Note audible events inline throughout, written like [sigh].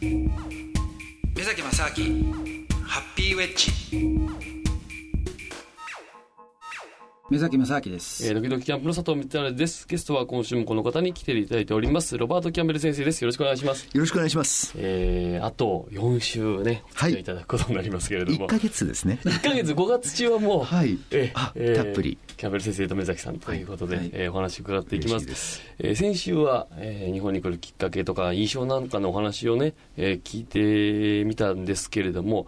目崎正明ハッピーウェッジ。目崎正明です。えー、ドキドキキャンプの佐藤光晴です。ゲストは今週もこの方に来ていただいております。ロバート・キャンベル先生です。よろしくお願いします。よろしくお願いします。えー、あと4週ね、お付き合いいただくことになりますけれども。1ヶ月ですね。1ヶ月、5月中はもう、はい。えあ、えーたっぷり。キャンベル先生と目崎さんということで、はいえーお話伺っていきます。嬉しいですえー先週は、えー日本に来るきっかけとか印象なんかのお話をね、えー聞いてみたんですけれども、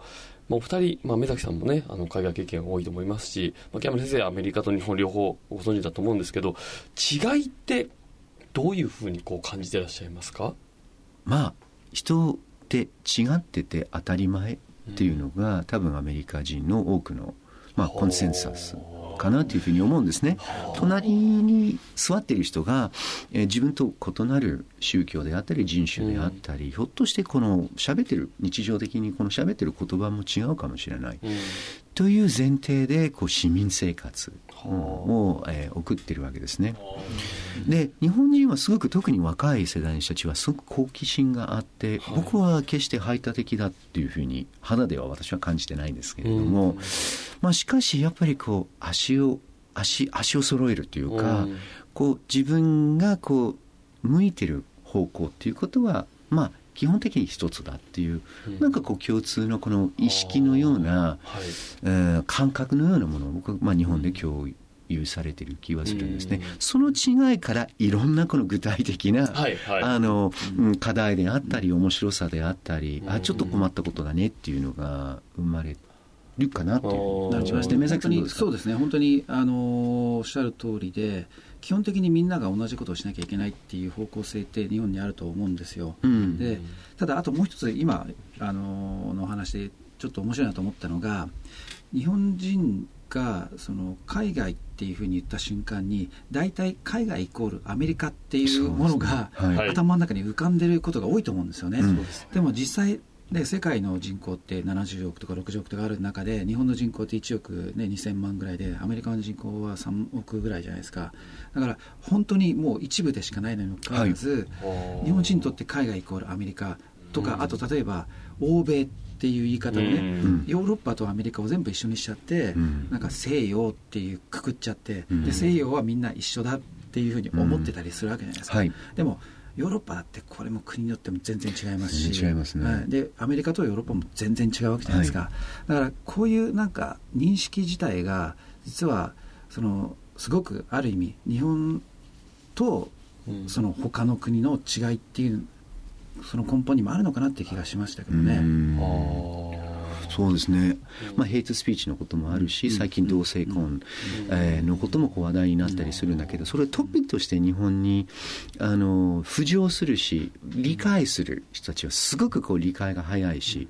まあ、お二人、まあ、目崎さんもね、あの、海外経験多いと思いますし、まあ、キャンベル先生はアメリカと日本両方ご存知だと思うんですけど、違いってどういうふうにこう感じてらっしゃいますか？まあ、人って違ってて当たり前っていうのが、多分アメリカ人の多くの、まあ、コンセンサスかなというふうに思うんですね。隣に座っている人が、えー自分と異なる宗教であったり人種であったり、ひょっとしてこの喋ってる、日常的にこの喋ってる言葉も違うかもしれない。うんという前提でこう市民生活はあ。を、えー送ってるわけですね。で日本人はすごく特に若い世代の人たちはすごく好奇心があって、はい。僕は決して排他的だっていうふうに肌では私は感じてないんですけれども、うん。まあ、しかしやっぱりこう足を足足を揃えるというか、うん。こう自分がこう向いてる方向っていうことはまあ基本的に一つだっていう、うん。なんかこう共通のこの意識のような、はい。えー感覚のようなものを僕は、まあ、日本で共有されてる気はするんですね、うん。その違いからいろんなこの具体的な、はいはい。あのうん課題であったり面白さであったり、うん。あちょっと困ったことだねっていうのが生まれるかなという感じましてうん目崎さんどう本当にそうですね、本当に、あのーおっしゃる通りで、基本的にみんなが同じことをしなきゃいけないっていう方向性って日本にあると思うんですよ。うん。でただ、あともう一つ、今、あのーの話でちょっと面白いなと思ったのが、日本人がその海外っていうふうに言った瞬間に、大体海外イコールアメリカっていうものが、ね。はい。頭の中に浮かんでることが多いと思うんですよね。うん。でも実際で世界の人口って70億とか60億とかある中で日本の人口って1億、ね、2000万ぐらいでアメリカの人口は3億ぐらいじゃないですか。だから本当にもう一部でしかないのにもかかわらず、はい。日本人にとって海外イコールアメリカとか、あと例えば欧米っていう言い方をね、うん。ヨーロッパとアメリカを全部一緒にしちゃって、うん。なんか西洋っていうくくっちゃって、うん。で西洋はみんな一緒だっていうふうに思ってたりするわけじゃないですか、はい。でもヨーロッパだってこれも国によっても全然違いますし。全然違いますね。はい。でアメリカとヨーロッパも全然違うわけじゃないですか、だからこういうなんか認識自体が実はそのすごくある意味日本とうんその他の国の違いっていうその根本にもあるのかなっていう気がしましたけどね。そうですね、まあ、ヘイトスピーチのこともあるし、最近同性婚、えーのこともこう話題になったりするんだけど、それをトピックとして日本にあの浮上するし、理解する人たちはすごくこう理解が早いし、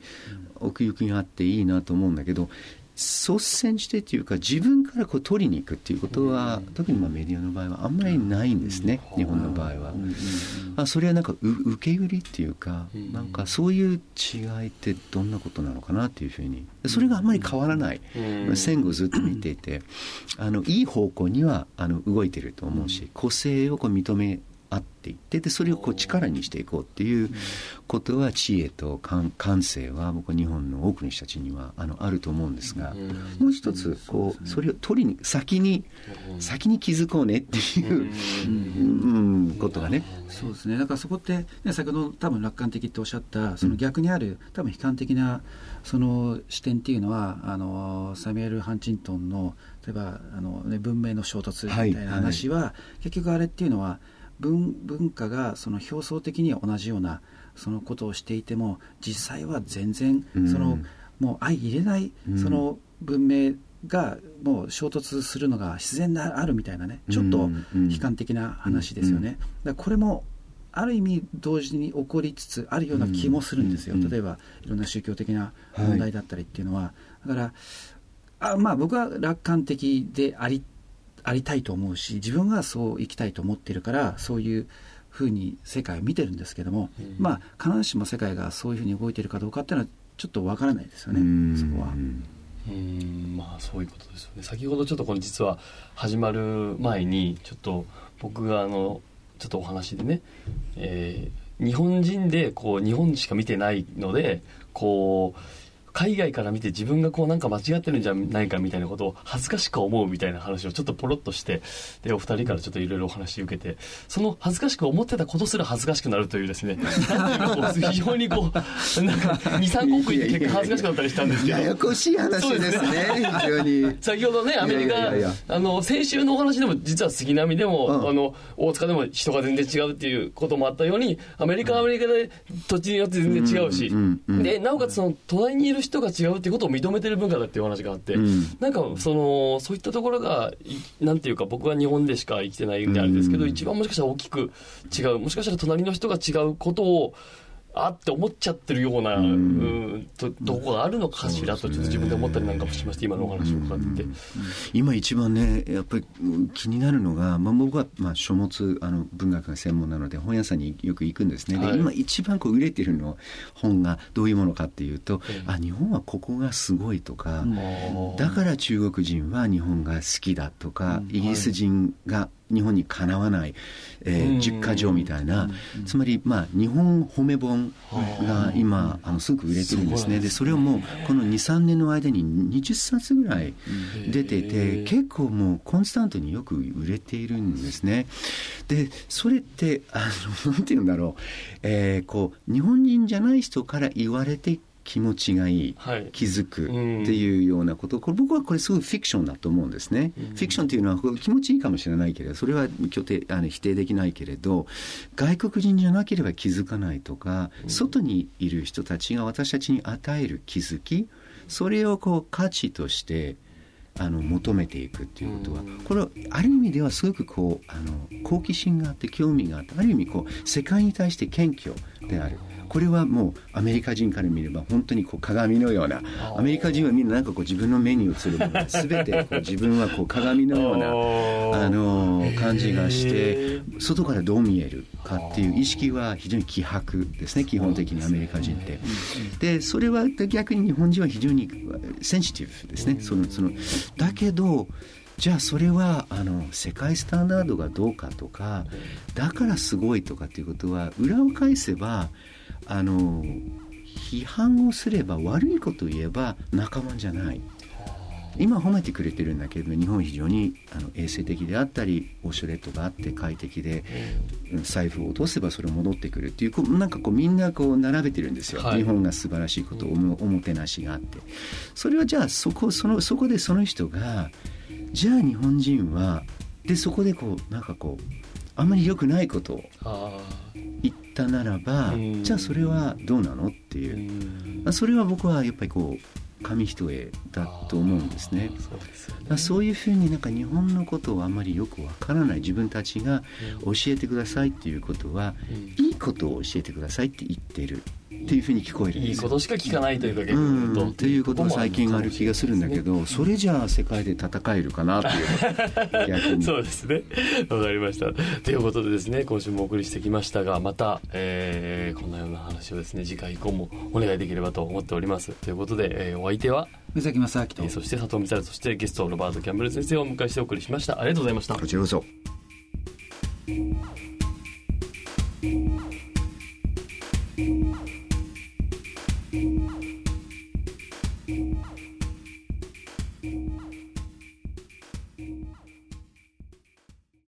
奥行きがあっていいなと思うんだけど、率先してっていうか、自分からこう取りに行くっていうことは、特にまあメディアの場合はあんまりないんですね、日本の場合は。あそれはなんかう受け売りっていうか、うん。なんかそういう違いってどんなことなのかなっていうふうに。それがあんまり変わらない、うん。戦後ずっと見ていてあのいい方向にはあの動いてると思うし、個性をこう認め合っていってでそれをこう力にしていこうっていうことは知恵と感感性は僕は日本の多くの人たちにはあのあると思うんですが、うん。もう一つこうそれを取りに先に先に気づこうねっていう、うん。ことがね。そうですね、だからそこって、ね、先ほど多分楽観的っておっしゃった、その逆にある、多分悲観的なその視点っていうのは、あのサミュエル・ハンチントンの、例えばあの、ね、文明の衝突みたいな話は、結局あれっていうのは、文文化がその表層的には同じようなそのことをしていても、実際は全然、うん。そのもう相入れない、うん。その文明がもう衝突するのが自然であるみたいなね、ちょっとうん。うん悲観的な話ですよね。だこれもある意味同時に起こりつつあるような気もするんですよ、うん。うん。例えばいろんな宗教的な問題だったりっていうのは、だからあまあ僕は楽観的でありありたいと思うし自分がそう生きたいと思っているからそういうふうに世界を見てるんですけども、うん。まあ必ずしも世界がそういうふうに動いているかどうかっていうのはちょっとわからないですよね、うん。そこは。うん。まあそういうことですよね。先ほどちょっとこれ実は始まる前にちょっと僕があのちょっとお話でね、えー日本人でこう日本しか見てないのでこう海外から見て自分がこうなんか間違ってるんじゃないかみたいなことを恥ずかしく思うみたいな話をちょっとポロッとしてでお二人からちょっといろいろお話受けてその恥ずかしく思ってたことすら恥ずかしくなるというですね。非常にこうなんか23個結果恥ずかしくなったりしたんですけど。ややこしい話ですね非常に。先ほどねアメリカあの先週のお話でも実は杉並でも、うん、あの大塚でも人が全然違うっていうこともあったようにアメリカはアメリカで土地によって全然違うし、うんうん、でなおかつその隣にいる人が違うっていうことを認めてる文化だっていう話があって、うん、なんかそのそういったところがなんていうか僕は日本でしか生きてないんであれですけど、一番もしかしたら大きく違うもしかしたら隣の人が違うことをあって思っちゃってるような、うん、とどこがあるのかしらとちょっと自分で思ったりなんかもしまして今のお話を伺って。今一番ねやっぱり気になるのが、まあ、僕はまあ書物あの文学が専門なので本屋さんによく行くんですね、はい、で今一番こう売れてるの本がどういうものかっていうと、あ日本はここがすごいとか、だから中国人は日本が好きだとか、イギリス人が日本にかなわない、えー、実家上みたいな、つまり、まあ、日本褒め本が今あのすごく売れてるんですね。でそれをもうこの23年の間に20冊ぐらい出てて結構もうコンスタントによく売れているんですね。でそれってあのなんて言うんだろう、えー、こう日本人じゃない人から言われて気持ちがいい、はい、気づくっていうようなこと、これ僕はこれすごいフィクションだと思うんですね。フィクションっていうのは気持ちいいかもしれないけれど、それはあの否定できないけれど、外国人じゃなければ気づかないとか、外にいる人たちが私たちに与える気づき、それをこう価値として、あの求めていくっていうことはこれはある意味ではすごくこうあの好奇心があって興味があってある意味こう世界に対して謙虚であるこれはもうアメリカ人から見れば本当にこう鏡のようなアメリカ人はみんななんかこう自分の目に映るもの全てこう自分はこう鏡のようなあの感じがして外からどう見えるかっていう意識は非常に希薄ですね基本的にアメリカ人って。でそれは逆に日本人は非常にセンシティブですね。そのそのだけどじゃあそれはあの世界スタンダードがどうかとかだからすごいとかっていうことは裏を返せばあの批判をすれば悪いことを言えば仲間じゃない。今褒めてくれてるんだけど日本は非常にあの衛生的であったりウォシュレットがあって快適で、財布を落とせばそれ戻ってくるっていうこうなんかこうみんなこう並べてるんですよ、はい、日本が素晴らしいことおもおもてなしがあって。それはじゃあそこそのそこでその人がじゃあ日本人はでそこでこうなんかこうあんまり良くないことを言ったならば、じゃあそれはどうなのっていう、それは僕はやっぱりこう紙一重だと思うんですね。そうね。そういうふうになんか日本のことをあまりよくわからない自分たちが教えてくださいっていうことは、いいことを教えてくださいって言ってるっていうふうに聞こえるいいことしか聞かないというか逆に言うと、うん、っていうことが最近ある気がするんだけど、それじゃあ世界で戦えるかな [laughs] っていう逆に。そうですね。わかりました。ということでですね今週もお送りしてきましたがまた、えー、こんなような話をですね次回以降もお願いできればと思っております。ということで、えー、お相手は目崎正明と、えー、そして佐藤光そしてゲストロバート・キャンベル先生をお迎えしてお送りしました。ありがとうございました。こちらこそ